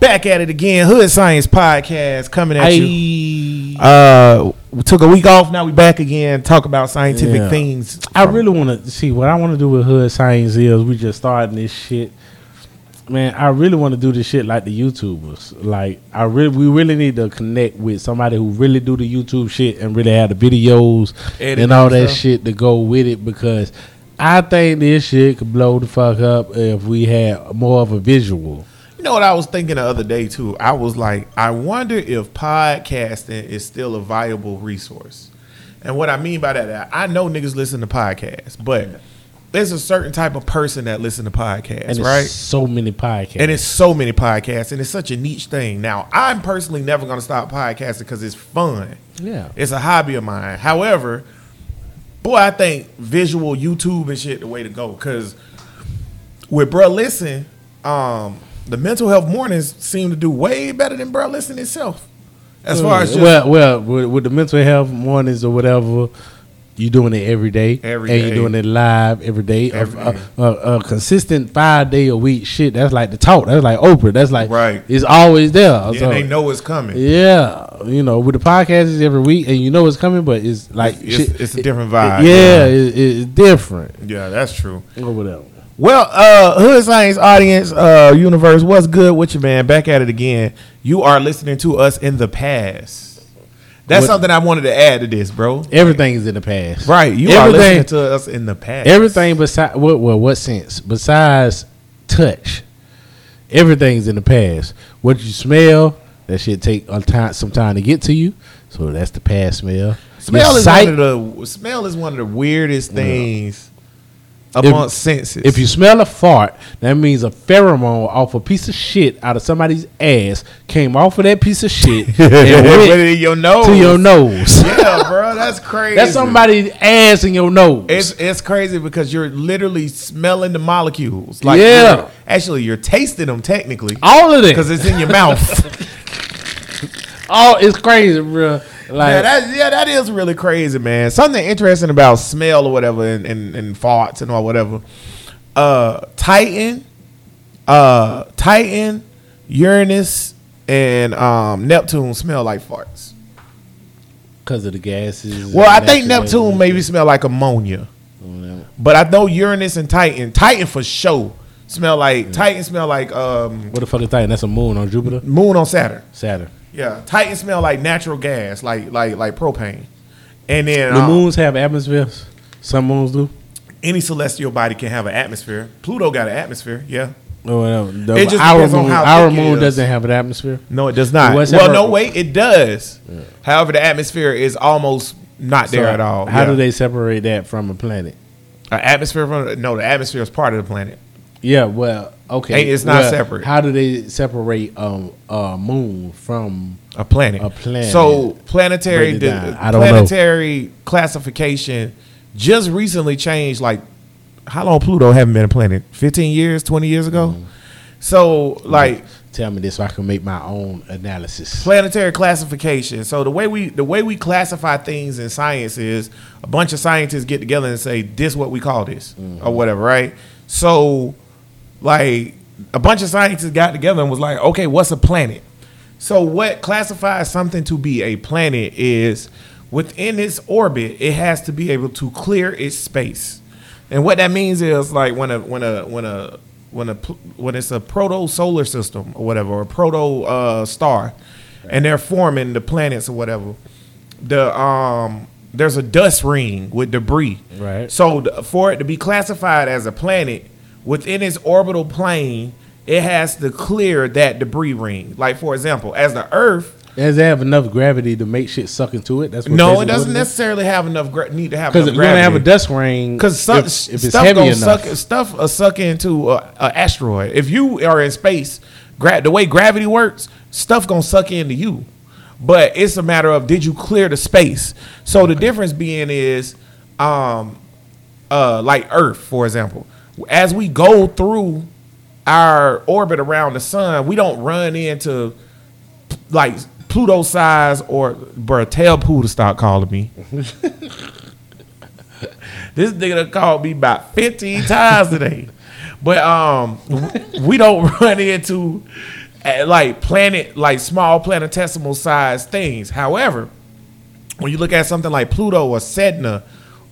Back at it again. Hood Science Podcast coming at you. Uh, we took a week off. Now we back again. Talk about scientific Yeah. things. I really want to see what I want to do with Hood Science is we just starting this shit. Man, I really want to do this shit like the YouTubers. Like I really, we really need to connect with somebody who really do the YouTube shit and really have the videos Edit and all that stuff. shit to go with it because I think this shit could blow the fuck up if we had more of a visual. You know what I was thinking the other day too? I was like, I wonder if podcasting is still a viable resource. And what I mean by that, I know niggas listen to podcasts, but there's a certain type of person that listen to podcasts, And right? so many podcasts. And it's so many podcasts, and it's such a niche thing. Now, I'm personally never going to stop podcasting because it's fun. yeah. It's a hobby of mine. However, boy, I think visual YouTube and shit the way to go. Cause with Bruh Listen, um, the mental health mornings seem to do way better than Bruh Listen itself. As far as just well, well, with, with the mental health mornings or whatever, you doing it every day, Every and day. you're doing it live every day. Every a, day. a, a, a consistent five day a week shit. That's like the talk. That's like Oprah. That's like Right. It's always there. and So, they know it's coming. Yeah, you know, with the podcast is every week, and you know it's coming, but it's like It's- shit- it's a different vibe, Yeah, yeah. it- it's different Yeah, that's true. or whatever. Well, uh, Hood Science audience, uh, universe, what's good with you, man? Back at it again. You are listening to us in the past. That's What- something I wanted to add to this, bro. Everything is in the past, Right, you are listening to us in the past. Everything besides what? Well, what sense? Besides touch, everything's in the past. What you smell, that shit take a time, some time to get to you. So that's the past smell. Smell Your is sight- one of the smell is one of the weirdest things amongst senses. If you smell a fart, that means a pheromone off a piece of shit out of somebody's ass came off of that piece of shit and went in your nose, to your nose. yeah, bro, that's crazy. That's somebody's ass in your nose. It's it's crazy because you're literally smelling the molecules. Like Yeah. you're- actually, you're tasting them technically all of it. because it's in your mouth. Oh, it's crazy, bro. Like yeah, that yeah, that is really crazy, man. Something interesting about smell or whatever, and, and, and farts and or whatever. Uh, Titan, uh, Titan, Uranus, and um, Neptune smell like farts. because of the gases. Well, I think Neptune maybe smell like ammonia, Whatever. but I know Uranus and Titan, Titan for sure smell like Titan smell like um, What the fuck is Titan? That's a moon on Jupiter, moon on Saturn. Saturn. Yeah, Titan smell like natural gas, like like like propane. And then The um, moons have atmospheres. Some moons do. any celestial body can have an atmosphere. Pluto got an atmosphere, yeah. Or whatever. The- It just our depends on moon, how our moon doesn't have an atmosphere. No, it does not. What's well, no, wait, it does. However, the atmosphere is almost not there at all. How Yeah. do they separate that from a planet? An atmosphere from no, the atmosphere is part of the planet. Yeah, well, okay, Ain't- it's not Well, separate. How do they separate um, a moon from? A planet. A planet. So planetary Break it I don't know. planetary classification just recently changed. Like, how long Pluto haven't been a planet? Fifteen years, twenty years ago. Mm-hmm. So like. Tell me this so I can make my own analysis. planetary classification. So the way we the way we classify things in science is a bunch of scientists get together and say this what we call this or whatever, right? So like a bunch of scientists got together and was like, okay, what's a planet? So what classifies something to be a planet is within its orbit, it has to be able to clear its space. And what that means is like when a when a when a when a when it's a proto solar system or whatever or a proto uh, star, and they're forming the planets or whatever. The um there's a dust ring with debris. Right. So for it to be classified as a planet within its orbital plane, it has to clear that debris ring. Like for example, as the Earth Does it have enough gravity to make shit suck into it? That's what no, it doesn't necessarily have enough gra- need to have Because you're gonna have a dust ring, Because it's stuff gonna enough, suck stuff uh, suck into an asteroid. If you are in space, gra- the way gravity works, stuff gonna suck into you. But it's a matter of did you clear the space? So the difference being is, um, uh, like Earth, for example, as we go through our orbit around the sun, we don't run into like Pluto size or bruh, tell Pooh to stop calling me. this nigga called me about 15 times today. But um we don't run into uh, like planet, like small planetesimal size things. However, when you look at something like Pluto or Sedna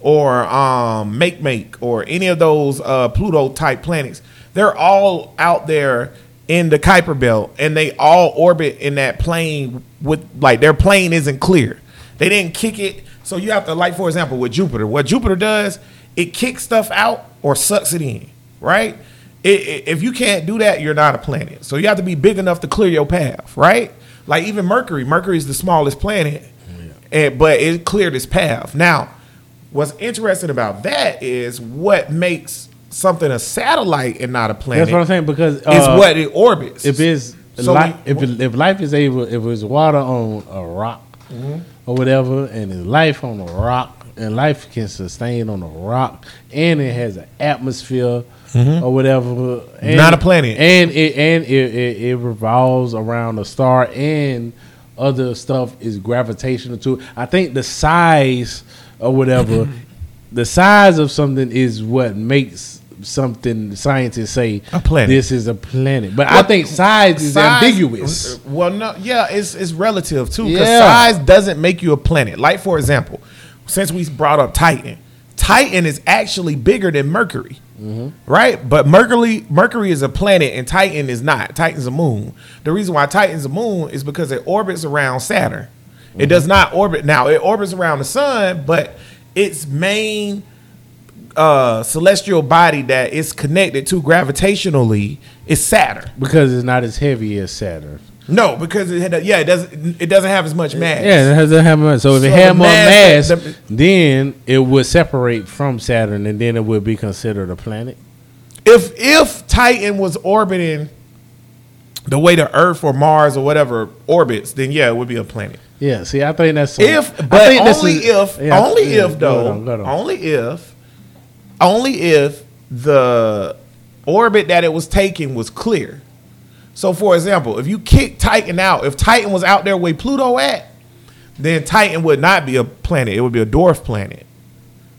or um, Makemake or any of those uh, Pluto type planets, they're all out there in the Kuiper Belt and they all orbit in that plane with like their plane isn't clear. They didn't kick it. So you have to like for example with Jupiter, what Jupiter does, it kicks stuff out or sucks it in, right? It, it- if you can't do that, you're not a planet. So you have to be big enough to clear your path, right? Like even Mercury, Mercury is the smallest planet, and but it cleared its path. Now, what's interesting about that is what makes something a satellite and not a planet That's what I'm saying because uh, is what it orbits. if it's So li- we- if it, if life is able if it's water on a rock Mm-hmm. or whatever and it's life on a rock and life can sustain on a rock and it has an atmosphere or whatever and, Mm-hmm. Not a planet. and it and it, it, it revolves around a star and other stuff is gravitational too I think the size or whatever the size of something is what makes something scientists say A planet. this is a planet. But I think size is Size- ambiguous. Well, no, yeah, it's it's relative too. Because Yeah. size doesn't make you a planet. Like for example, since we brought up Titan, Titan is actually bigger than Mercury, Mm-hmm. right? But Mercury Mercury is a planet and Titan is not. Titan's a moon. The reason why Titan's a moon is because it orbits around Saturn. Mm-hmm. It does not orbit now. It orbits around the sun, but its main uh, celestial body that is connected to gravitationally is Saturn. Because it's not as heavy as Saturn. No, because it had, yeah, it doesn't it doesn't have as much mass. Yeah, it doesn't have much. So if So it had more mass- mass, the- then it would separate from Saturn, and then it would be considered a planet. If if Titan was orbiting the way the Earth or Mars or whatever orbits, then yeah, it would be a planet. Yeah. See, I think that's If but only is- if yeah, only yeah, if go though on, go on. only if only if the orbit that it was taking was clear. So for example, if you kick Titan out, if Titan was out there where Pluto at, then Titan would not be a planet. It would be a dwarf planet.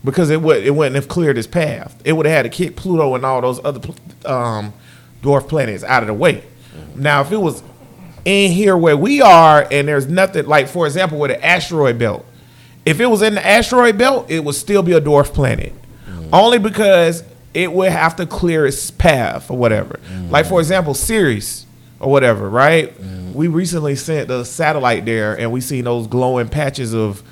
Because it would it wouldn't have cleared its path. It would have had to kick Pluto and all those other um, dwarf planets out of the way. Now, if it was in here where we are and there's nothing like, for example, with an asteroid belt, if it was in the asteroid belt, it would still be a dwarf planet, only because it would have to clear its path or whatever. Like for example, Ceres or whatever, right? We recently sent the satellite there, and we seen those glowing patches of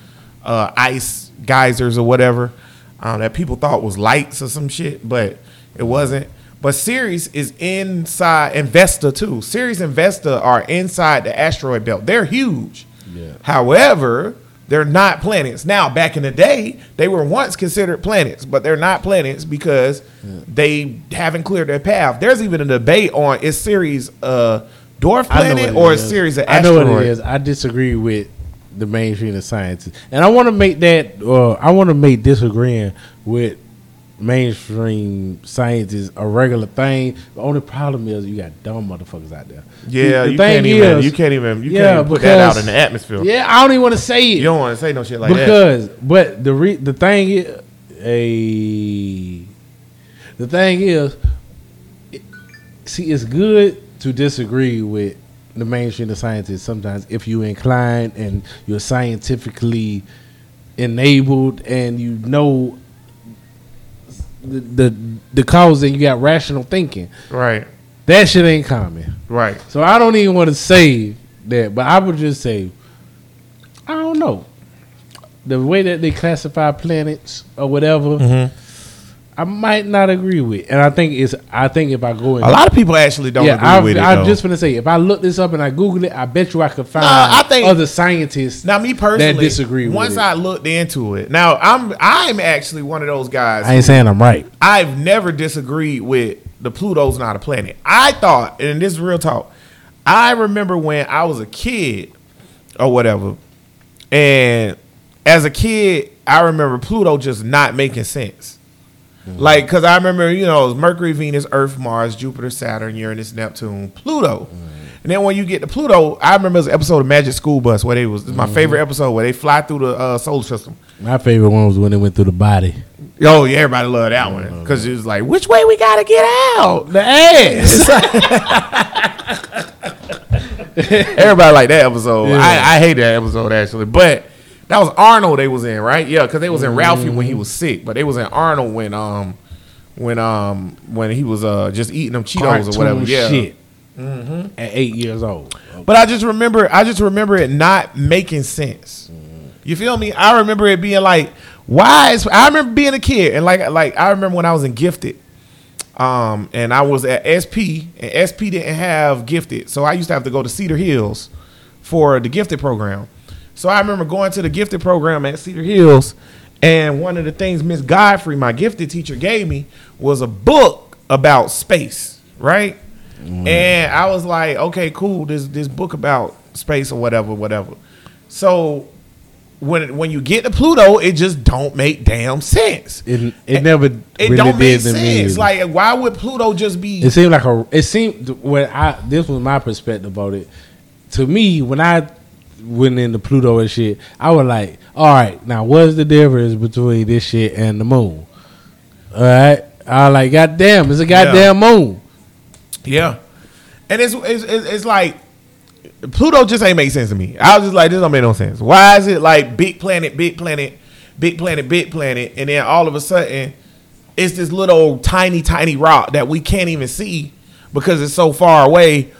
uh, ice geysers or whatever um, that people thought was lights or some shit, but it wasn't. But Ceres is inside, and Vesta too. Ceres and Vesta are inside the asteroid belt. They're huge. Yeah. However, they're not planets. Now, back in the day, they were once considered planets, but they're not planets because they haven't cleared their path. There's even a debate on is Ceres a dwarf planet or is is. Ceres an I know what it is. I disagree with the mainstream of scientists, and I want to make that. Uh, I want to make disagreeing with mainstream science is a regular thing. The only problem is you got dumb motherfuckers out there. Yeah, The you can't even is- you can't even you Yeah, can't even put that out in the atmosphere. Yeah, I don't even want to say it You don't want to say no shit like that. because, but the re- the thing is, a the thing is, it- see, it's good to disagree with the mainstream of scientists sometimes if you inclined and you're scientifically enabled and you know the the, the cause and you got rational thinking. Right, That shit ain't common. right. So I don't even want to say that, but I would just say, I don't know. The way that they classify planets or whatever, Mm-hmm. I might not agree with. And I think it's I think if I go in A lot of people actually don't yeah, agree I, with it. I'm though. just gonna say if I look this up and I Google it, I bet you I could find I think- other scientists. now me personally that disagree with Once. I looked into it, now I'm I'm actually one of those guys. I ain't saying I'm right. I've never disagreed with the Pluto's not a planet. I thought, and this is real talk. I remember when I was a kid or whatever, and as a kid, I remember Pluto just not making sense. Mm-hmm. Like, cause I remember, you know, it was Mercury, Venus, Earth, Mars, Jupiter, Saturn, Uranus, Neptune, Pluto. Mm-hmm. And then when you get to Pluto, I remember this episode of Magic School Bus where they was this my mm-hmm. favorite episode where they fly through the uh, solar system. My favorite one was when they went through the body. Oh yeah, everybody loved that one because it was like, which way we gotta get out? The ass. Everybody like that episode. Yeah. I, I hate that episode actually, but that was Arnold they was in, right? Yeah, because they was in Ralphie when he was sick, but they was in Arnold when um when um when he was uh just eating them Cheetos or whatever. Cartoon Yeah. shit. At eight years old. But I just remember, I just remember it not making sense. You feel me? I remember it being like, why is? I remember being a kid and like, like I remember when I was in Gifted, um, and I was at SP, and SP didn't have Gifted, so I used to have to go to Cedar Hills for the Gifted program. So I remember going to the Gifted program at Cedar Hills, and one of the things Miss Godfrey, my Gifted teacher, gave me was a book about space, right? Mm. And I was like, okay, cool. This this book about space or whatever, whatever. So when when you get to Pluto, it just don't make damn sense. It, it never It really don't make did to me. sense. Like, why would Pluto just be? It seemed like a. It seemed when I. This was my perspective about it. To me, when I went into Pluto and shit, I was like, "All right, now what's the difference between this shit and the moon?" All right, I was like, "God damn, it's a goddamn moon." Yeah, and it's it's, it's it's like Pluto just ain't make sense to me. I was just like, this don't make no sense. Why is it like big planet, big planet, big planet, big planet, and then all of a sudden it's this little tiny, tiny rock that we can't even see because it's so far away,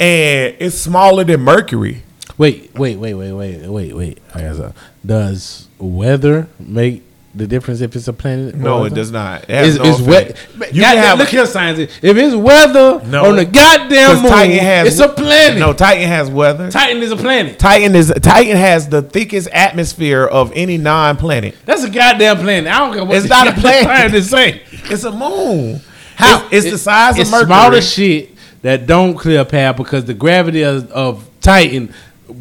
and it's smaller than Mercury. Wait, wait, wait, wait, wait, wait, wait. I got something. Does weather make the difference if it's a planet? No, it does not. It has It's, no it's wet. You God, can have look here, science. If it's weather No. on the goddamn moon, Titan has it's a planet. No, Titan has weather. Titan is a planet. Titan is Titan has the thickest atmosphere of any non-planet. That's a goddamn planet. I don't care what It's not a planet. planet is saying. It's a moon. How? It's, the size it's of Mercury. smaller shit that don't clear a path because the gravity of, of Titan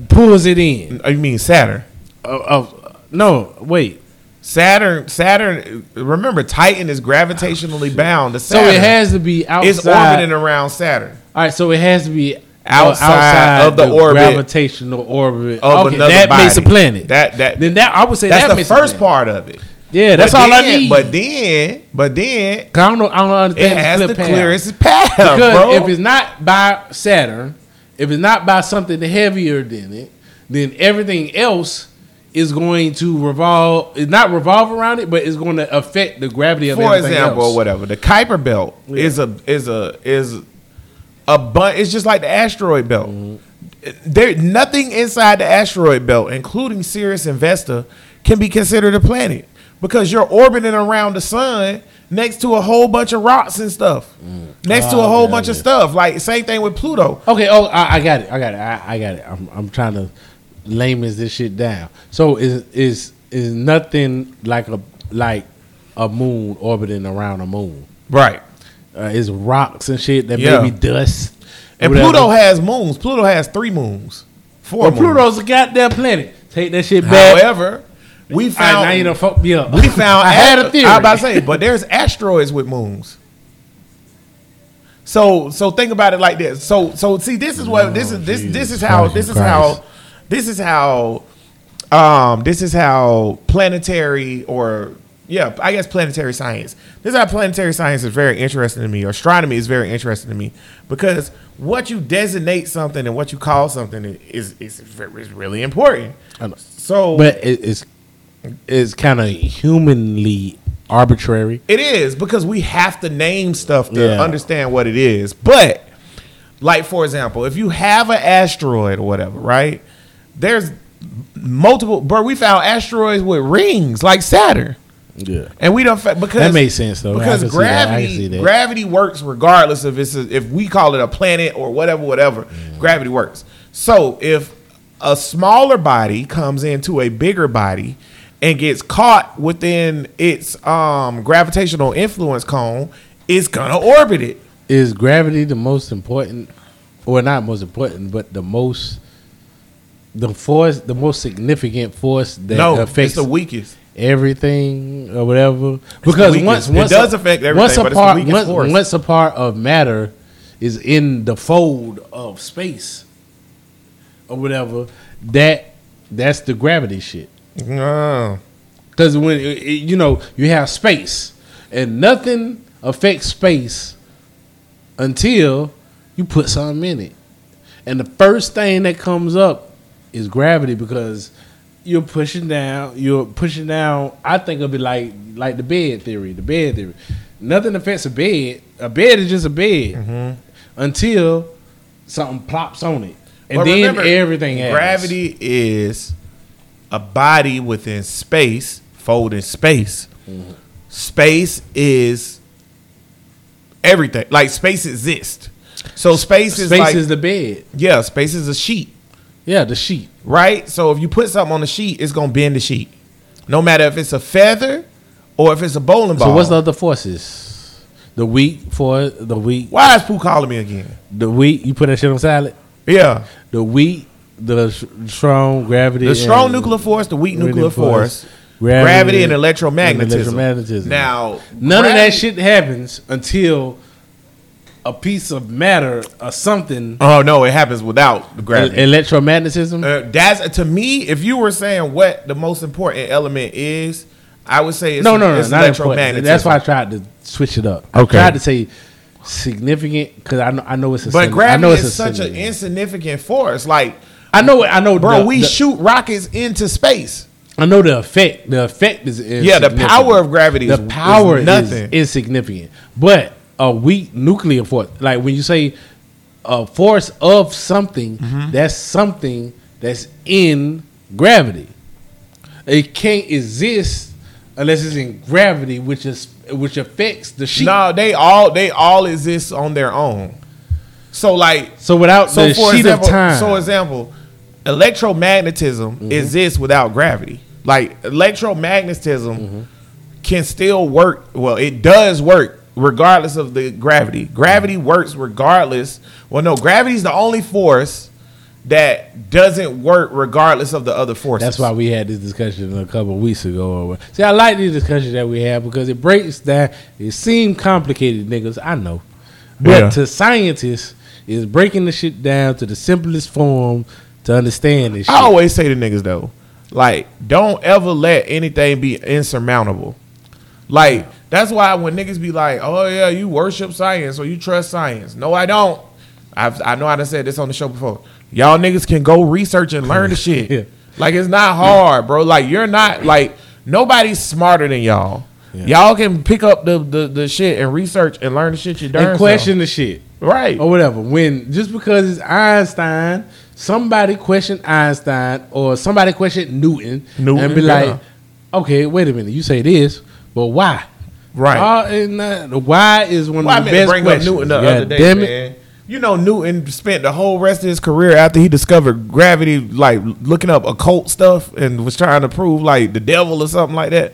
pulls it in. Oh, you mean Saturn? Of, of- no, wait. Saturn, Saturn. Remember, Titan is gravitationally oh, bound to So it has to be outside. It's orbiting around Saturn All right, so it has to be Outside of the orbit gravitational orbit of okay, another that body. makes a planet. That that then that I would say that's that the first part of it. Yeah, that's But all I need. But then, but then I don't know. I don't understand. it has clear the path. clearest path, Because bro. if it's not by Saturn, if it's not by something heavier than it, then everything else is going to revolve. It's not revolve around it, but it's going to affect the gravity of for everything example, else. or whatever, the Kuiper Belt is a is a is a bun. It's just like the asteroid belt. Mm-hmm. There, nothing inside the asteroid belt, including Ceres and Vesta, can be considered a planet because you're orbiting around the sun next to a whole bunch of rocks and stuff, next to a Oh, whole yeah, bunch of stuff. Like same thing with Pluto. Okay. Oh, I, I got it. I got it. I, I got it. I'm, I'm trying to layman's this shit down. So is is is nothing like a like a moon orbiting around a moon? Right. Uh, it's rocks and shit that Yeah. may be dust. And whatever. Pluto has moons. Pluto has three moons. Four Well, moons. Pluto's a goddamn planet. Take that shit back. However, we All right, found now you done fucked me up. we found I had a theory. I was about to say, but there's asteroids with moons. So so think about it like this. So so see this is what this is this this is how this is Christ. how this is how um this is how planetary or yeah, I guess planetary science. This is how planetary science is very interesting to me, astronomy is very interesting to me, because what you designate something and what you call something is is, is really important. So, But it, it's it's kind of humanly arbitrary. It is because we have to name stuff to Yeah. understand what it is. But, like for example, if you have an asteroid or whatever, right? There's multiple. Bro, we found asteroids with rings like Saturn, Yeah. and we don't fa- because That makes sense, though. Because can see that. I can see gravity, gravity works regardless of it's a, if we call it a planet or whatever, whatever. Mm. Gravity works. So if a smaller body comes into a bigger body and gets caught within its um, gravitational influence cone, it's gonna orbit it. Is gravity the most important, or not most important, but the most the force, the most significant force that no, affects it's the weakest. everything or whatever? Because weakest. once It does a, affect everything, once a but it's the part weakest once, force. once a part of matter is in the fold of space or whatever, that that's the gravity shit. Oh. Because when it- it- you know you have space, and nothing affects space until you put something in it. And the first thing that comes up is gravity because you're pushing down. You're pushing down. I think it'll be like like the bed theory. The bed theory. Nothing affects a bed. A bed is just a bed Mm-hmm. until something plops on it, and then remember, everything happens. Gravity is a body within space, folding space. Mm-hmm. Space is everything. Like space exists. So space is Space like is the bed. yeah, space is a sheet, Yeah, the sheet. right? So if you put something on the sheet, it's gonna bend the sheet, no matter if it's a feather or if it's a bowling ball. So what's the other forces? The weak for the weak. Why is Pooh calling me again? The weak. You put that shit on salad. Yeah, The weak. The strong gravity. the strong nuclear force, the weak Nuclear force, force, gravity, gravity and electromagnetism. and electromagnetism. Now, None of that shit happens until a piece of matter or something. Oh no, it happens without the gravity. Electromagnetism. Uh, that's to me. If you were saying what the most important element is, I would say it's no, no, no, it's not electromagnetism. That's why I tried to switch it up. Okay. I tried to say significant because I know I know it's a. But gravity I know it's is a such an significant. insignificant force. Like, I know. I know, bro, the- we the- shoot rockets into space. I know the effect. The effect is, is Yeah, the power of gravity The is- is power is, nothing. is significant, but a weak nuclear force, like when you say a force of something, Mm-hmm. that's something that's in gravity. It can't exist unless it's in gravity, which is which affects the sheet. No, they all they all exist on their own. So like, So without so the for sheet example, of time, so example, electromagnetism Mm-hmm. exists without gravity. Like electromagnetism Mm-hmm. can still work. Well, it does work regardless of the gravity. Gravity works regardless. Well, no, gravity is the only force that doesn't work regardless of the other forces. That's why we had this discussion a couple weeks ago. See, I like these discussions that we have because it breaks down. It seems complicated, niggas. I know, but Yeah. to scientists, it's breaking the shit down to the simplest form to understand this. Shit. I always say to niggas though, like, don't ever let anything be insurmountable. Like, that's why when niggas be like, oh yeah, you worship science or you trust science. No, I don't. I've, I know I done said this on the show before. Y'all niggas can go research and learn the shit. Yeah. Like, it's not hard, bro. Like, you're not, like, nobody's smarter than y'all. Yeah. Y'all can pick up the, the, the shit and research and learn the shit you darn and question the shit. Right. or whatever. When just because it's Einstein, somebody question Einstein or somebody question Newton, Newton, and be yeah. like, okay, wait a minute, you say this, but why? Right. And, uh, the why is one Well, of the meant to best bring questions. up Newton the God other day, damn it. man. You know, Newton spent the whole rest of his career after he discovered gravity, like looking up occult stuff and was trying to prove like the devil or something like that.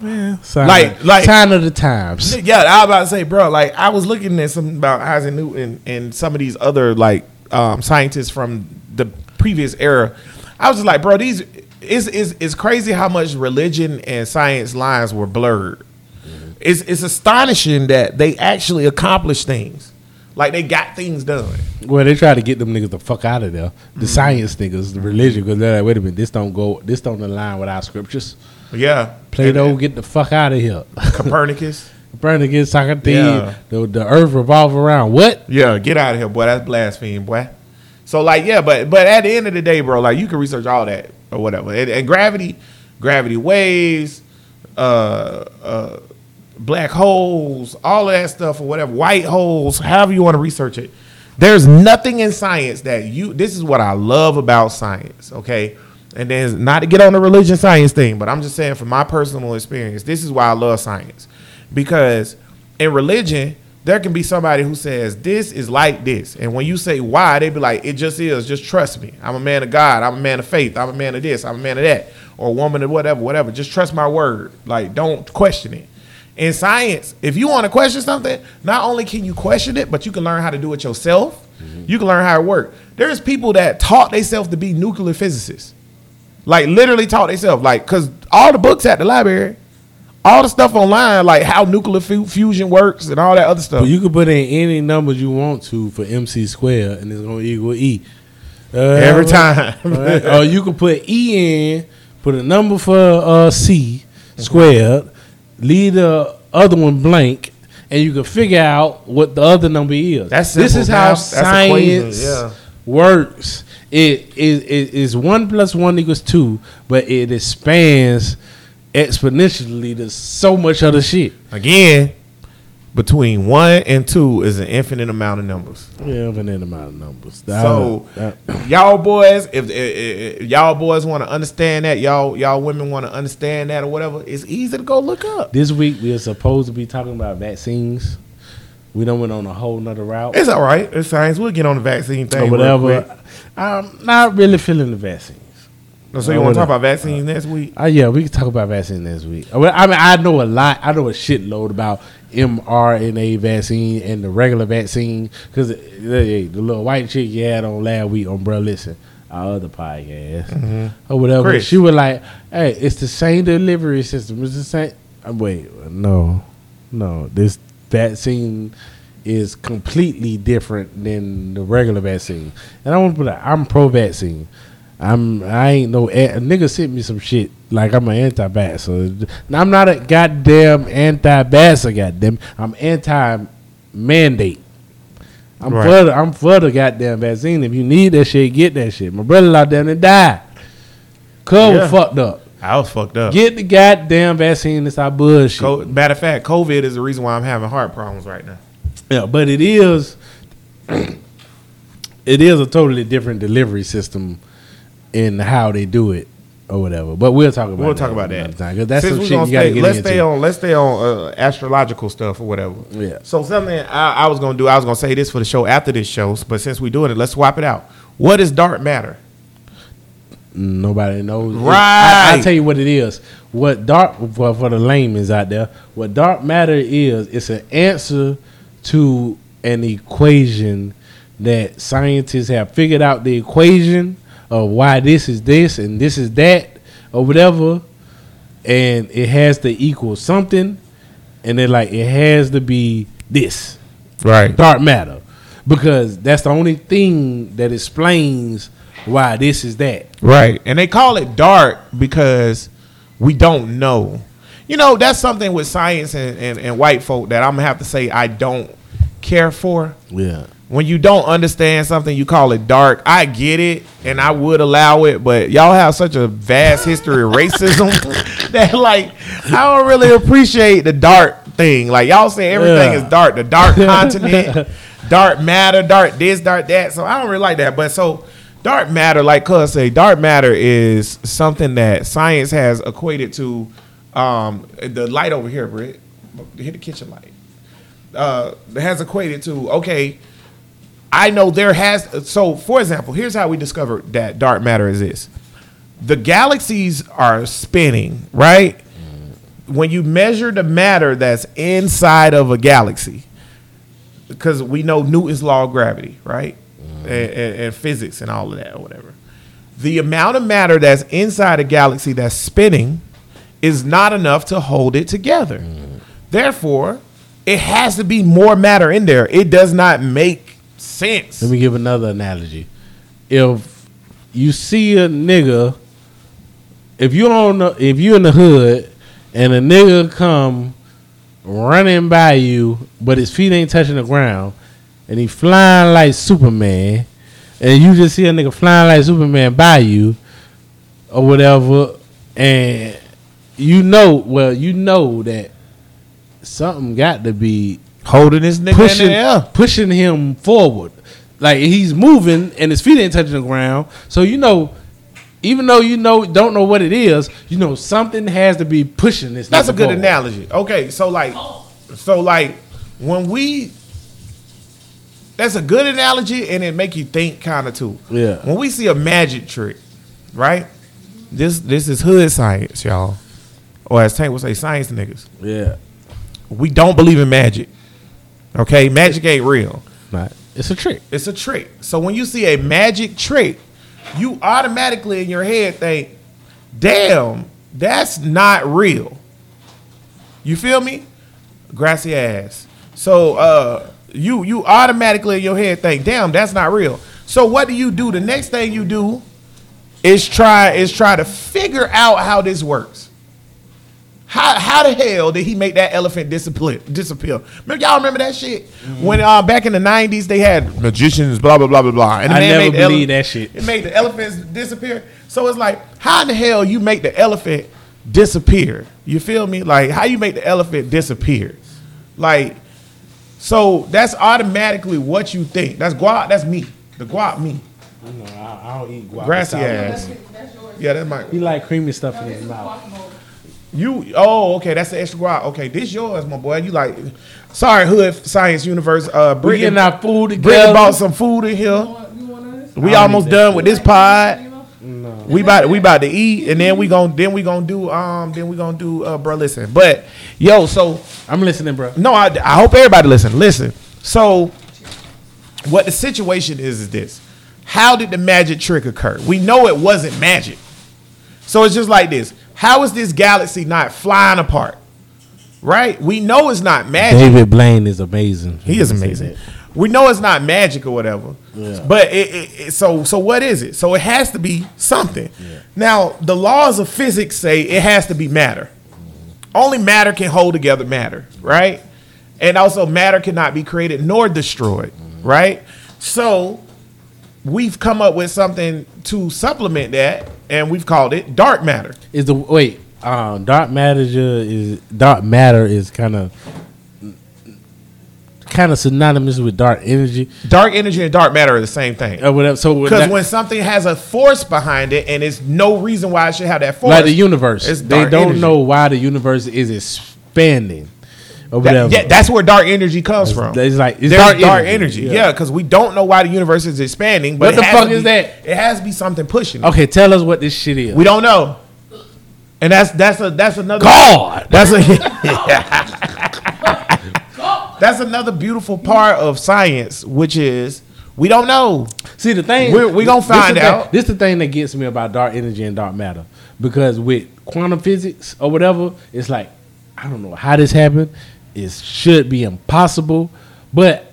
Sign Like- of, like- sign of the times. Yeah, I was about to say, bro. Like I was looking at something about Isaac Newton and some of these other like um, scientists from the previous era. I was just like, bro, these is it's, it's crazy how much religion and science lines were blurred. It's it's astonishing that they actually accomplished things, like they got things done. Well, they try to get them niggas the fuck out of there. Mm-hmm. The science niggas, the religion, because they're like, wait a minute, this don't go, this don't align with our scriptures. Yeah, Plato, get the fuck out of here. Copernicus. Burn against Socrates. Yeah. The, the earth revolve around what? Yeah, get out of here, boy. That's blasphemy, boy. So like, yeah, but but at the end of the day, bro, like you can research all that or whatever. And, and gravity, gravity waves, uh, uh, black holes, all of that stuff or whatever, white holes, however you want to research it. There's nothing in science that you. This is what I love about science. Okay. And then not to get on the religion science thing, but I'm just saying from my personal experience, this is why I love science. Because in religion, there can be somebody who says this is like this, and when you say why, they be like, it just is. Just trust me. I'm a man of God. I'm a man of faith. I'm a man of this. I'm a man of that, or woman of whatever, whatever. Just trust my word. Like, don't question it. In science, if you want to question something, not only can you question it, but you can learn how to do it yourself. Mm-hmm. You can learn how it works. There's people that taught themselves to be nuclear physicists, like literally taught themselves, like because all the books at the library, all the stuff online, like how nuclear fu- fusion works and all that other stuff. But you can put in any numbers you want to for MC squared, and it's gonna equal E. Uh, Every time. Alright? or you can put E in, put a number for uh, C squared, leave the other one blank, and you can figure out what the other number is. That's this simple is how. That's science yeah. works. It is it is one plus one equals two, but it expands exponentially to so much other shit. Again, between one and two is an infinite amount of numbers. Yeah, infinite amount of numbers. So Uh, y'all boys, if, if, if y'all boys want to understand that, y'all y'all women want to understand that or whatever, it's easy to go look up. this week we are supposed to be talking about vaccines. We done went on a whole nother route. It's all right. It's science. We'll get on the vaccine thing. or whatever. I'm not really feeling the vaccines. So you want to talk about vaccines next week? Uh, yeah, we can talk about vaccines next week. Well, I mean, I know a lot. I know a shitload about mRNA vaccine and the regular vaccine because the little white chick you had on last week on Bro Listen, our other podcast or whatever. Chris. She was like, "Hey, it's the same delivery system. It's the same." Uh, wait, no, no. This vaccine is completely different than the regular vaccine. And I want to put I'm pro vaccine. I'm I ain't no a nigga sent me some shit like I'm an anti-vaxxer. Now, I'm not a goddamn anti-vaxxer, goddamn. I'm anti-mandate. I'm Right. for the, I'm for the goddamn vaccine. If you need that shit, get that shit. My brother out there and died. Cuz Yeah. was fucked up. I was fucked up. Get the goddamn vaccine. It's our bullshit. Co- matter of fact, COVID is the reason why I'm having heart problems right now. Yeah, but it is it is a totally different delivery system in how they do it or whatever. But we'll talk about We'll that talk about that. time, 'cause that's Since some shit you got to get let's into. stay on. Let's stay on uh, astrological stuff or whatever. Yeah. So something I, I was gonna do. I was gonna say this for the show after this show, but since we're doing it, let's swap it out. What is dark matter? Nobody knows. I, Right. will tell you what it is. What dark for, for the layman's out there, what dark matter is, it's an answer to an equation that scientists have figured out the equation of why this is this and this is that or whatever, and it has to equal something, and then like it has to be this Right. dark matter because that's the only thing that explains why this is that. Right. And they call it dark because we don't know. You know, that's something with science and, and, and white folk that I'm gonna have to say I don't care for. Yeah. When you don't understand something, you call it dark. I get it, and I would allow it, but y'all have such a vast history of racism that, like, I don't really appreciate the dark thing. Like, y'all say everything Yeah. is dark. The dark continent, dark matter, dark this, dark that. So I don't really like that. But so, dark matter, like Cuz say, dark matter is something that science has equated to um, the light over here, Britt. Hit the kitchen light. Uh, has equated to okay. I know there has so for example, here's how we discovered that dark matter exists. The galaxies are spinning, right? When you measure the matter that's inside of a galaxy, because we know Newton's law of gravity, right? Mm-hmm. And, and, and physics and all of that or whatever. The amount of matter that's inside a galaxy that's spinning is not enough to hold it together. Mm-hmm. Therefore, it has to be more matter in there. It does not make sense. Let me give another analogy. If you see a nigga, if you on the, if you in the hood and a nigga come running by you, but his feet ain't touching the ground, and he flying like Superman, and you just see a nigga flying like Superman by you, or whatever, and you know, well, you know that something got to be Holding this nigga pushing in the air. pushing him forward. Like he's moving and his feet ain't touching the ground. So you know, even though you know don't know what it is, you know something has to be pushing this. That's a good forward. analogy. Okay, so like, so like when we, that's a good analogy, and it make you think kind of too. Yeah. When we see a magic trick, right? This this is hood science, y'all, or as Tank would say, science niggas. Yeah, We don't believe in magic. Okay, magic ain't real. right. It's a trick. It's a trick. So when you see a magic trick, you automatically in your head think, damn, that's not real. You feel me? Grassy ass. So uh you you automatically in your head think, damn, that's not real. So what do you do? The next thing you do is try is try to figure out how this works. How, how the hell did he make that elephant disappear? Disappear? Remember, y'all remember that shit when uh, back in the nineties they had magicians, blah blah blah blah blah. And the I man never made the ele- believed that shit. It made the elephants disappear. So it's like, how in the hell you make the elephant disappear? You feel me? Like how you make the elephant disappear? Like, so that's automatically what you think. That's guap. That's me. The guap me. No, I, I don't eat guac. Grassy ass. That's yours. Yeah, that might. He like creamy stuff in his mouth. Guacamole. You oh okay, that's the extra guac. Okay, this yours, my boy. You like sorry, Hood Science Universe. Uh We Brittany, getting our food Brittany together. bought some food in You here. want, you want? We I almost need that done with this pod. You know? We about we about to eat and then we gon' then we gonna do um then we gonna do uh bro listen. But yo, so I'm listening, bro. no, I, I hope everybody listen. Listen. So what the situation is is this. How did the magic trick occur? We know it wasn't magic. So it's just like this. How is this galaxy not flying apart? Right? We know it's not magic. David Blaine is amazing. He is amazing. We know it's not magic or whatever, Yeah. but it, it, it, so so what is it? So it has to be something. Now the laws of physics say it has to be matter. Only matter can hold together matter, right? And also matter cannot be created nor destroyed, right? So we've come up with something to supplement that, and we've called it dark matter. Is the wait? Um, dark matter is dark matter is kind of kind of synonymous with dark energy Dark energy and dark matter are the same thing. or whatever. So Because when something has a force behind it, and it's no reason why it should have that force, like the universe, it's they don't energy. know why the universe is expanding or That- yeah, that's where dark energy comes from. it's like- it's dark dark, energy, energy. yeah. Yeah, because we don't know why the universe is expanding. But What the fuck is be- that? It has to be something pushing. it. okay, tell us what this shit is. We don't know. And that's that's a that's another God. That's a that's another beautiful part of science, which is we don't know. See the thing, We're- we gonna this find thing- out. This is the thing that gets me about dark energy and dark matter because with quantum physics or whatever, it's like I don't know how this happened. It should be impossible, but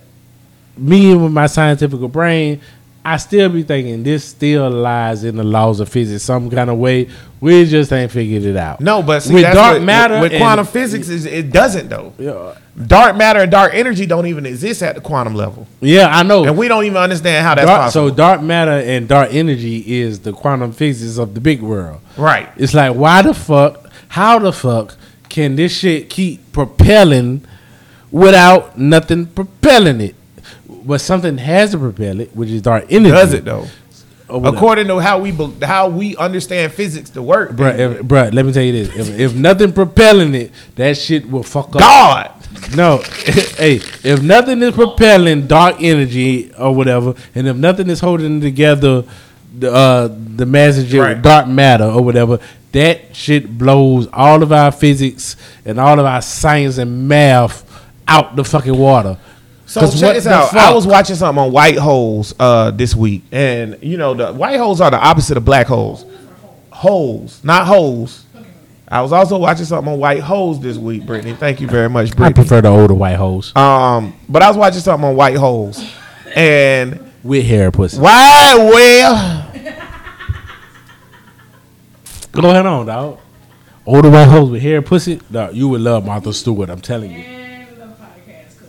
me with my scientific brain, I still be thinking this still lies in the laws of physics some kind of way. We just ain't figured it out. No, but see, with dark what- matter with quantum physics is it doesn't though. Yeah, Dark matter and dark energy don't even exist at the quantum level, yeah, I know. and we don't even understand how that's Dark- possible. so dark matter and dark energy is the quantum physics of the big world. right. It's like, why the fuck, how the fuck can this shit keep propelling without nothing propelling it? But something has to propel it, which is dark energy. Does it though? According to how we bel- how we understand physics to work, Bruh, bruh, let me tell you this: if, if nothing propelling it, that shit will fuck up. God. No, hey, if nothing is propelling dark energy or whatever, and if nothing is holding together the uh, the message of Right. dark matter or whatever, that shit blows all of our physics and all of our science and math out the fucking water. So check what this out. I was watching something on white holes uh, this week, and you know the white holes are the opposite of black holes. Holes, not holes. I was also watching something on white holes this week, Brittany. Thank you very much, Brittany. I prefer the older white holes Um, but I was watching something on white holes, and with hair pussy. why? Well, Go ahead on, dog. Older white holes with hair pussy. Dog, you would love Martha Stewart. I'm telling you. And the podcast,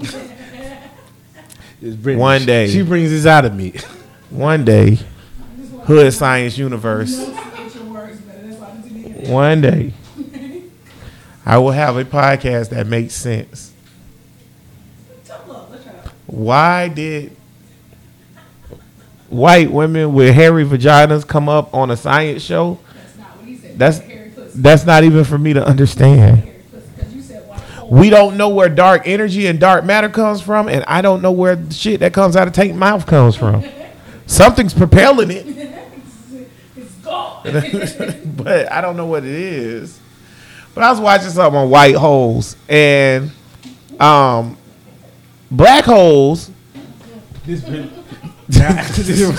'cause It's One day. she brings this out of me. one day, Hood Science Universe. she get your words better. That's why I didn't hear that. One day, I will have a podcast that makes sense. Tough love. Let's try it. Why did white women with hairy vaginas come up on a science show? That's not what he said. That's not even for me to understand. We don't know where dark energy and dark matter comes from, and I don't know where the shit that comes out of Tank mouth comes from. Something's propelling it, It's gone. but I don't know what it is. But I was watching something on white holes and um black holes. This really, it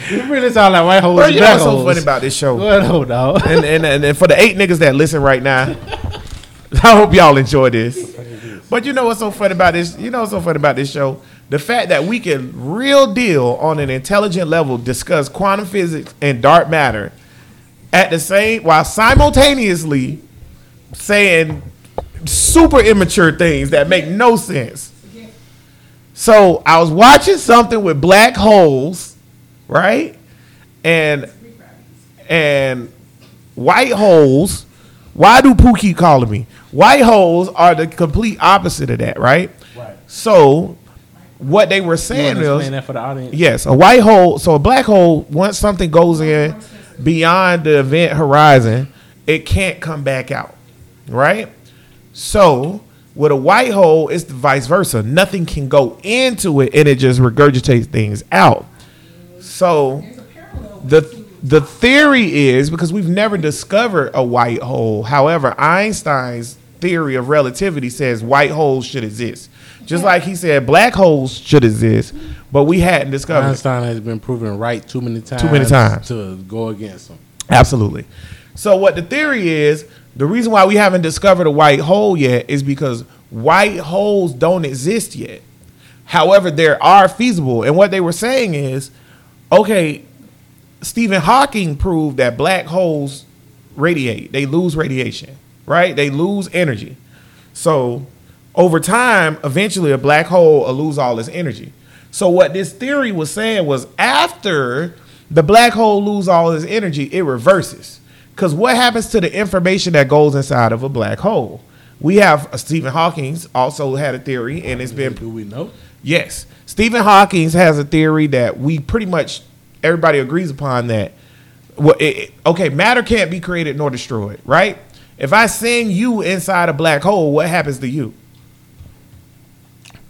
really sound like white holes. Bro, you know what's so holes. funny about this show? Ahead, hold dog. and, and, and, and for the eight niggas that listen right now, I hope y'all enjoy this. But you know what's so funny about this? You know what's so funny about this show? The fact that we can real deal on an intelligent level discuss quantum physics and dark matter at the same while simultaneously saying super immature things that make no sense. So I was watching something with black holes, right? And and white holes. Why do Pooh keep calling me? White holes are the complete opposite of that, right? Right. So what they were saying is that for the audience? Yes, a white hole. So a black hole, once something goes in beyond the event horizon, it can't come back out. Right? So with a white hole, it's the vice versa. Nothing can go into it and it just regurgitates things out. So There's a parallel. the the theory is because we've never discovered a white hole. However, Einstein's theory of relativity says white holes should exist. Just like he said black holes should exist, but we hadn't discovered. it. Einstein has been proven right too many times. Too many times. to go against him. Absolutely. So what the theory is, the reason why we haven't discovered a white hole yet is because white holes don't exist yet. However, there are feasible. And what they were saying is, okay, Stephen Hawking proved that black holes radiate. They lose radiation, right? They lose energy. So over time, eventually a black hole will lose all its energy. So what this theory was saying was after the black hole lose all its energy, it reverses. Because what happens to the information that goes inside of a black hole? We have uh, Stephen Hawking's also had a theory, and it's been Do we know? Yes. Stephen Hawking has a theory that we pretty much everybody agrees upon that. Well, it, okay, matter can't be created nor destroyed, right? If I send you inside a black hole, what happens to you?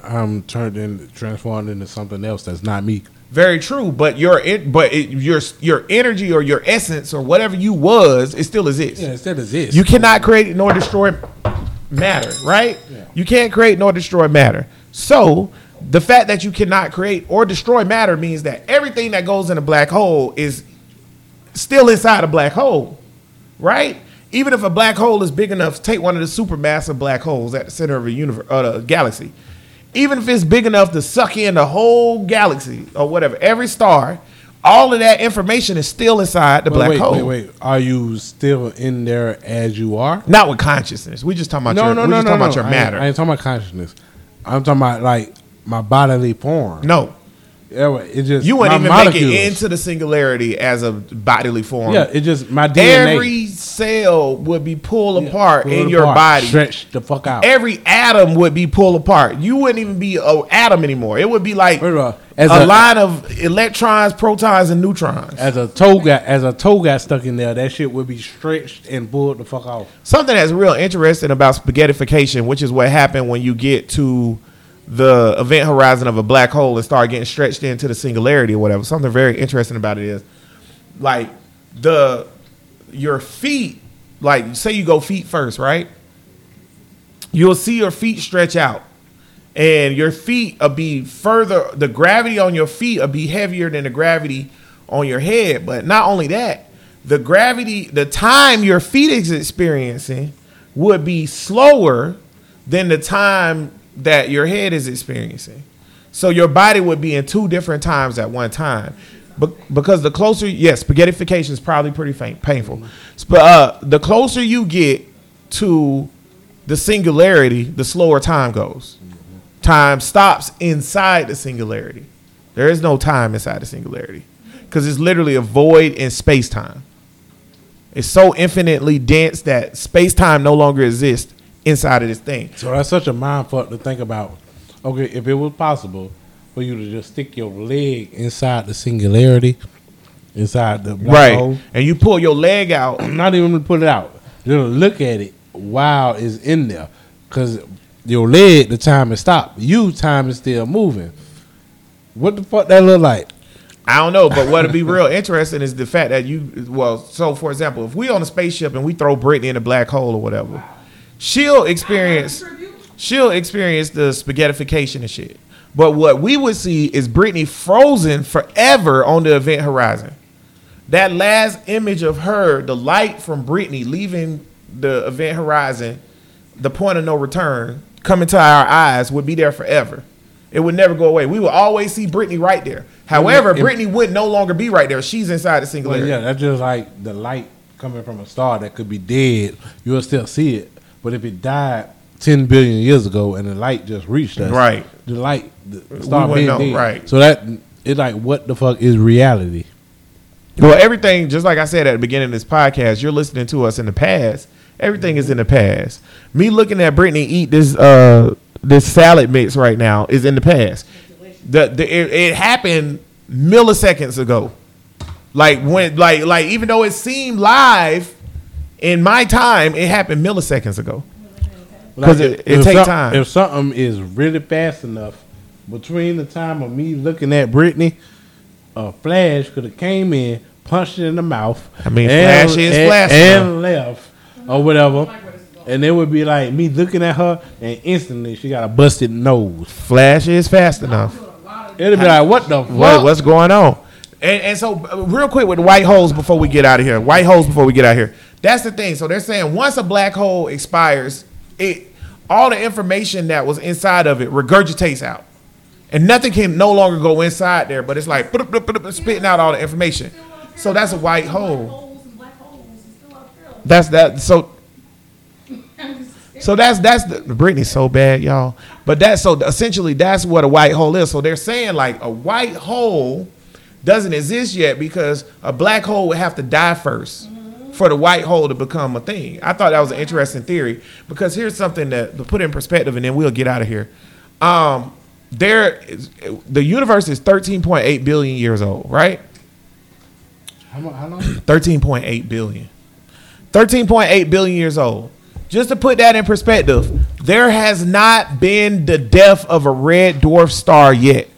I'm turned in, transformed into something else that's not me. Very true, but your en- but it, your your energy or your essence or whatever you was, it still exists. Yeah, it still exists. You cannot create nor destroy matter, right? Yeah. You can't create nor destroy matter. So the fact that you cannot create or destroy matter means that everything that goes in a black hole is still inside a black hole, right? Even if a black hole is big enough, take one of the supermassive black holes at the center of a universe, uh, the galaxy. Even if it's big enough to suck in the whole galaxy or whatever, every star, all of that information is still inside the Wait, black wait, hole. wait, wait. Are you still in there as you are? Not with consciousness. We just talking about no, your, we just talking about your I ain't- matter. I ain't talking about consciousness. I'm talking about like my bodily form. no, it just you wouldn't even make it into the singularity as a bodily form. Yeah, it just my DNA. Every cell would be pulled Yeah, apart in it your apart, body. Stretch the fuck out. Every atom would be pulled apart. You wouldn't even be an atom anymore. It would be like all, a, as a- line of electrons, protons, and neutrons. as a toe got as a toe got stuck in there, that shit would be stretched and pulled the fuck off. Something that's real interesting about spaghettification, which is what happened when you get to the event horizon of a black hole and start getting stretched into the singularity or whatever. Something very interesting about it is like the your feet, like say you go feet first, right? You'll see your feet stretch out. And your feet will be further the gravity on your feet will be heavier than the gravity on your head. But not only that, the gravity, the time your feet is experiencing would be slower than the time that your head is experiencing. So your body would be in two different times at one time. But because the closer, yes, spaghettification is probably pretty faint, painful. But uh, the closer you get to the singularity, the slower time goes. Time stops inside the singularity. There is no time inside the singularity because it's literally a void in space time. It's so infinitely dense that space time no longer exists inside of this thing. So that's such a mind fuck to think about. Okay, if it was possible for you to just stick your leg inside the singularity, inside the black right. hole, And you pull your leg out. not even to put it out, just look at it while it's in there, because your leg, the time is stopped. You, time is still moving. What the fuck that look like? I don't know, but what'd be real interesting is the fact that you, well, so for example, if we on a spaceship and we throw Brittany in a black hole or whatever, she'll experience, she'll experience the spaghettification and shit. But what we would see is Brittany frozen forever on the event horizon. That last image of her, the light from Brittany leaving the event horizon, the point of no return, coming to our eyes would be there forever. It would never go away. We would always see Brittany right there. However, If- Brittany would no longer be right there. She's inside the Well, singularity. yeah, that's just like the light coming from a star that could be dead, you'll still see it. But if it died ten billion years ago and the light just reached us, Right. The light, the star being know, dead. right. So that it's like, what the fuck is reality? Well, everything, just like I said at the beginning of this podcast, you're listening to us in the past. Everything is in the past. Me looking at Brittany eat this uh this salad mix right now is in the past. The, the it, it happened milliseconds ago. Like when like like even though it seemed live in my time, it happened milliseconds ago. 'Cause it- it if take some- time. If something is really fast enough, between the time of me looking at Brittany, a flash could have came in, punched her in the mouth. I mean, flash is and, flash and left or whatever. And it would be like me looking at her, and instantly she got a busted nose. Flash is fast enough. It'd be like, what the fuck? What, what's going on? And, and so, uh, real quick with white holes before we get out of here. White holes before we get out of here. That's the thing. So they're saying once a black hole expires, it all the information that was inside of it regurgitates out, and nothing can no longer go inside there. But it's like spitting out all the information. So that's a white hole. That's that. So so that's that's the Brittany's so bad, y'all. But that's so essentially that's what a white hole is. So they're saying like a white hole doesn't exist yet because a black hole would have to die 1st for the white hole to become a thing. I thought that was an interesting theory because here's something that to put in perspective, and then we'll get out of here. Um, there, is, the universe is 13.8 billion years old, right? How, how long? 13.8 billion. 13.8 billion years old. Just to put that in perspective, there has not been the death of a red dwarf star yet.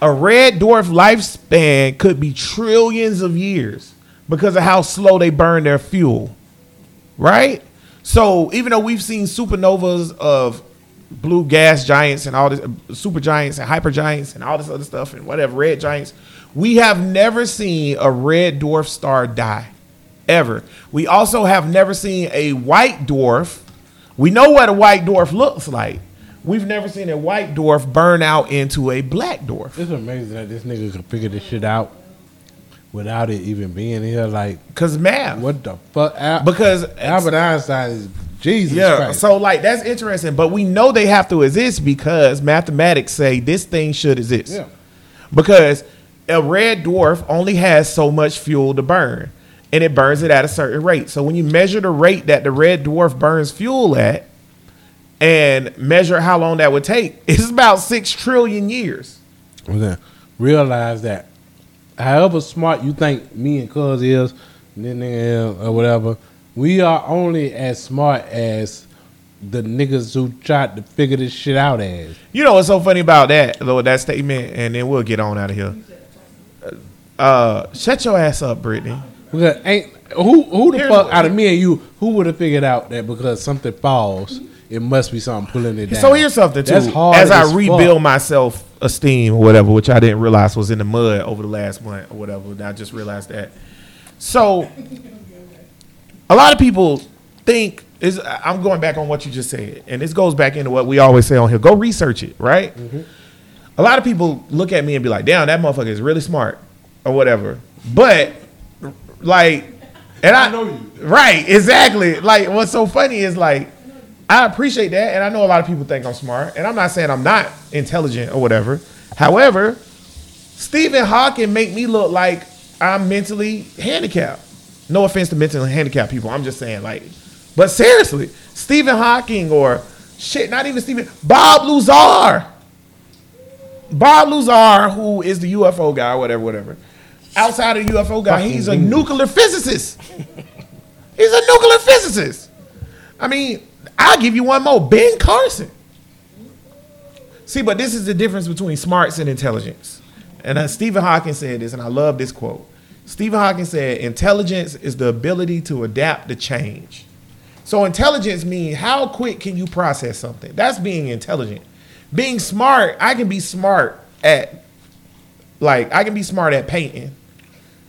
A red dwarf lifespan could be trillions of years because of how slow they burn their fuel. Right? So even though we've seen supernovas of blue gas giants and all this super giants and hyper giants and all this other stuff and whatever red giants, we have never seen a red dwarf star die ever. We also have never seen a white dwarf. We know what a white dwarf looks like. We've never seen a white dwarf burn out into a black dwarf. It's amazing that this nigga could figure this shit out without it even being here. Like, Cause math. what the fuck? Al- Because Albert Einstein is Jesus yeah, Christ. so like that's interesting, but we know they have to exist because mathematics say this thing should exist. yeah. Because a red dwarf only has so much fuel to burn, and it burns it at a certain rate. So when you measure the rate that the red dwarf burns fuel at, and measure how long that would take, it's about six trillion years. Then realize that however smart you think me and Cuz is, or whatever, we are only as smart as the niggas who tried to figure this shit out as. You know what's so funny about that, though, that statement, and then we'll get on out of here. Uh, shut your ass up, Brittany. Because ain't who who the Here's fuck what- out of me and you who would have figured out that because something falls, it must be something pulling it down. So here's something too. That's hard As I as rebuild fuck. my self esteem or whatever, which I didn't realize was in the mud over the last month or whatever. and I just realized that. So a lot of people think is I'm going back on what you just said, and this goes back into what we always say on here. Go research it, right? Mm-hmm. A lot of people look at me and be like, "Damn, that motherfucker is really smart," or whatever. But like, and I, know you. right? Exactly. Like, what's so funny is like, I appreciate that, and I know a lot of people think I'm smart, and I'm not saying I'm not intelligent or whatever. However, Stephen Hawking make me look like I'm mentally handicapped. No offense to mentally handicapped people. I'm just saying, like, but seriously, Stephen Hawking or shit, not even Stephen, Bob Lazar. Bob Lazar, who is the UFO guy, whatever, whatever. Outside of the UFO guy, he's a nuclear physicist. he's a nuclear physicist. I mean, I'll give you one more. Ben Carson. See, but this is the difference between smarts and intelligence. And uh, Stephen Hawking said this, and I love this quote. Stephen Hawking said, "Intelligence is the ability to adapt to change." So intelligence means how quick can you process something? That's being intelligent. Being smart, I can be smart at, like, I can be smart at painting.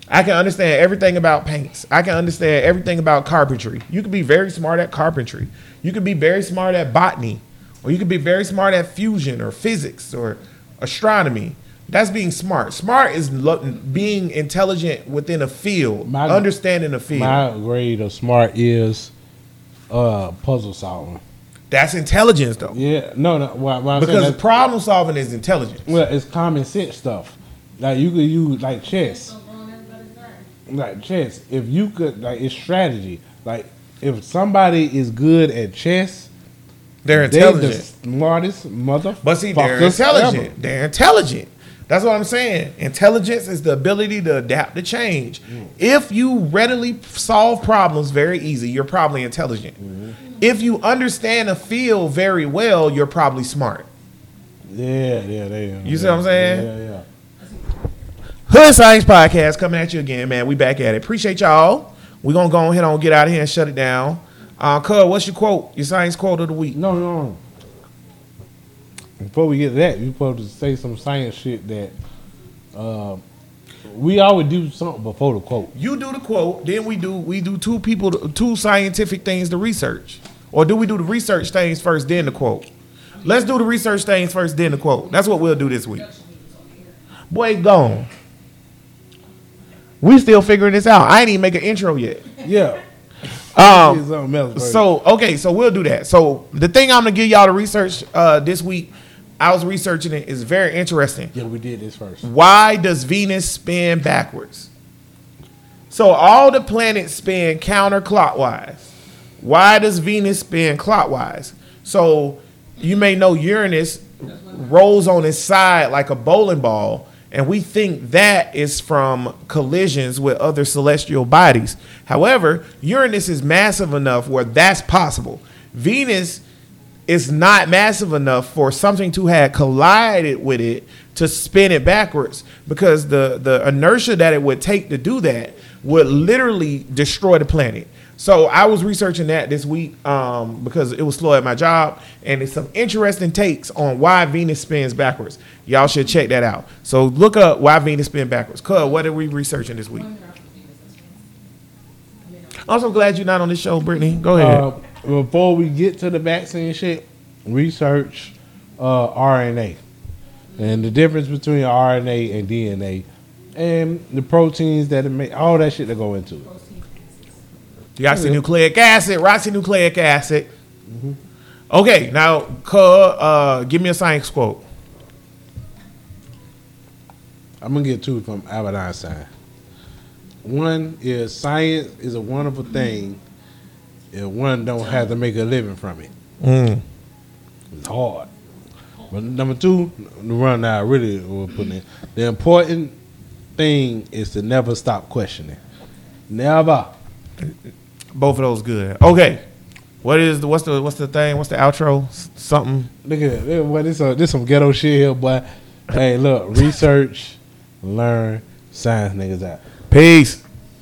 I can understand everything about paints. I can understand everything about carpentry. You can be very smart at carpentry. You can be very smart at botany, or you can be very smart at fusion or physics or astronomy. That's being smart. Smart is lo- being intelligent within a field, My- understanding a field. My grade of smart is uh, puzzle solving. That's intelligence, though. Yeah, no, no. Because problem solving is intelligence. well, it's common sense stuff. Like you could use like chess. So on everybody's nerve. Like chess, if you could like it's strategy. Like if somebody is good at chess, They're they're the intelligent. smartest mother. But see, they're intelligent. ever. They're intelligent. That's what I'm saying. Intelligence is the ability to adapt to change. Mm. If you readily solve problems very easy, you're probably intelligent. Mm-hmm. If you understand a field very well, you're probably smart. Yeah, yeah, they. You see what I'm saying? Yeah, yeah. Hood Science Podcast coming at you again, man. We back at it. Appreciate y'all. We're gonna go ahead and get out of here and shut it down. Uh Cuz, what's your quote? Your science quote of the week. No, no. no. Before we get to that, you supposed to say some science shit that. Uh, we always do something before the quote. You do the quote, then we do we do two people two scientific things to research. Or do we do the research things first, then the quote? Let's do the research things first, then the quote. That's what we'll do this week. Boy, gone. We still figuring this out. I ain't even make an intro yet. Yeah. Um, else. so okay, so we'll do that. So the thing I'm gonna give y'all to research uh, this week, I was researching it. is very interesting. yeah, we did this first. Why does Venus spin backwards? So all the planets spin counterclockwise. Why does Venus spin clockwise? So you may know Uranus rolls on its side like a bowling ball, and we think that is from collisions with other celestial bodies. However, Uranus is massive enough where that's possible. Venus is not massive enough for something to have collided with it to spin it backwards because the the inertia that it would take to do that would literally destroy the planet. So I was researching that this week um, because it was slow at my job, and it's some interesting takes on why Venus spins backwards. Y'all should check that out. So look up why Venus spins backwards. Cuz, what are we researching this week? I'm so glad you're not on this show, Brittany. Go ahead. Uh, before we get to the vaccine shit, research uh, RNA and the difference between RNA and DNA and the proteins that it make, all that shit that go into it. Deoxynucleic acid, ribonucleic acid. Okay, now, uh, give me a science quote. I'm gonna get two from Albert Einstein. One is science is a wonderful thing, and one don't have to make a living from it. It's hard. But number two, the run that I really was putting in, the important thing is to never stop questioning. Never. Both of those good. Okay. What is the what's the what's the thing? What's the outro? S- Something. Look at that. What this? Uh, this some ghetto shit here, boy. hey, look, research, learn, science niggas out. Peace.